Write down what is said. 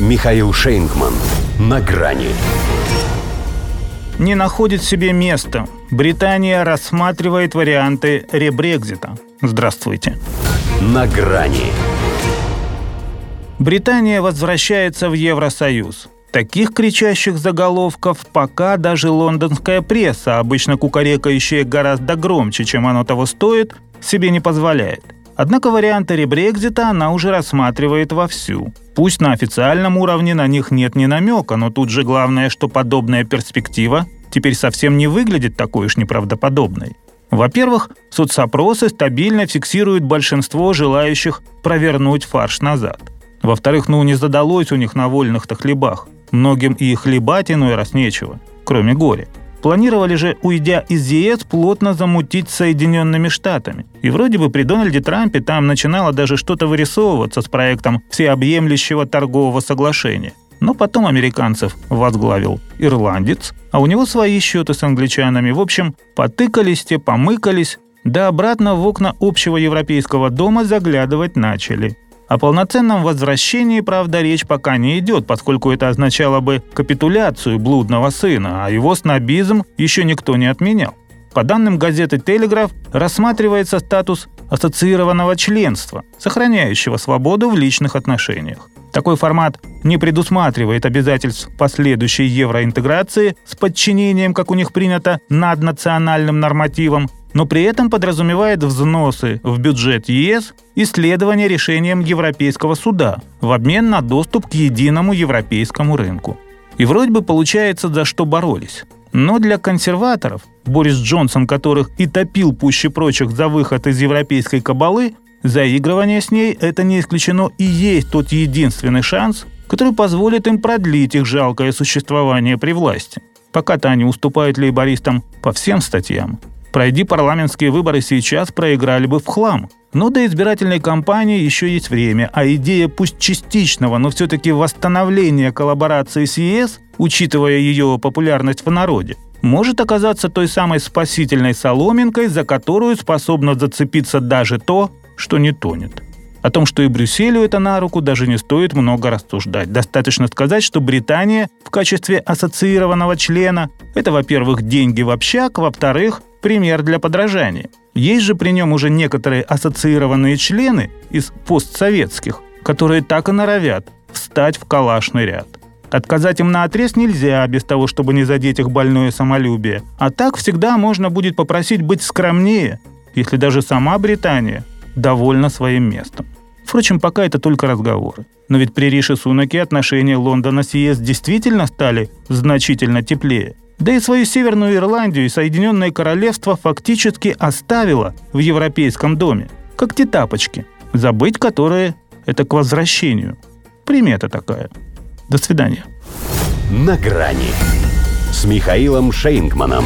Михаил Шейнгман. На грани. Не находит себе места. Британия рассматривает варианты ребрекзита. Здравствуйте. На грани. Британия возвращается в Евросоюз. Таких кричащих заголовков пока даже лондонская пресса, обычно кукарекающая гораздо громче, чем оно того стоит, себе не позволяет. Однако варианты ребрекзита она уже рассматривает вовсю. Пусть на официальном уровне на них нет ни намека, но тут же главное, что подобная перспектива теперь совсем не выглядит такой уж неправдоподобной. Во-первых, соцопросы стабильно фиксируют большинство желающих провернуть фарш назад. Во-вторых, ну не задалось у них на вольных-то хлебах. Многим и хлебать иной раз нечего, кроме горя. Планировали же, уйдя из ЕС, плотно замутить с Соединенными Штатами. И вроде бы при Дональде Трампе там начинало даже что-то вырисовываться с проектом всеобъемлющего торгового соглашения. Но потом американцев возглавил ирландец, а у него свои счеты с англичанами. В общем, потыкались те, помыкались, да обратно в окна общего европейского дома заглядывать начали. О полноценном возвращении, правда, речь пока не идет, поскольку это означало бы капитуляцию блудного сына, а его снобизм еще никто не отменял. По данным газеты «Телеграф» рассматривается статус ассоциированного членства, сохраняющего свободу в личных отношениях. Такой формат не предусматривает обязательств последующей евроинтеграции с подчинением, как у них принято, наднациональным нормативам, но при этом подразумевает взносы в бюджет ЕС и следование решениям Европейского суда в обмен на доступ к единому европейскому рынку. И вроде бы получается, за что боролись. Но для консерваторов, Борис Джонсон которых и топил пуще прочих за выход из европейской кабалы, заигрывание с ней – это не исключено и есть тот единственный шанс, который позволит им продлить их жалкое существование при власти. Пока-то они уступают лейбористам по всем статьям, Пройди парламентские выборы сейчас, проиграли бы в хлам. Но до избирательной кампании еще есть время, а идея пусть частичного, но все-таки восстановления коллаборации с ЕС, учитывая ее популярность в народе, может оказаться той самой спасительной соломинкой, за которую способно зацепиться даже то, что не тонет. О том, что и Брюсселю это на руку, даже не стоит много рассуждать. Достаточно сказать, что Британия в качестве ассоциированного члена – это, во-первых, деньги в общак, во-вторых, пример для подражания. Есть же при нем уже некоторые ассоциированные члены из постсоветских, которые так и норовят встать в калашный ряд. Отказать им на отрез нельзя, без того, чтобы не задеть их больное самолюбие. А так всегда можно будет попросить быть скромнее, если даже сама Британия довольна своим местом. Впрочем, пока это только разговоры. Но ведь при Риши Сунаке отношения Лондона с ЕС действительно стали значительно теплее. Да и свою Северную Ирландию и Соединенное Королевство фактически оставило в Европейском доме, как те тапочки, забыть которые – это к возвращению. Примета такая. До свидания. На грани с Михаилом Шейнгманом.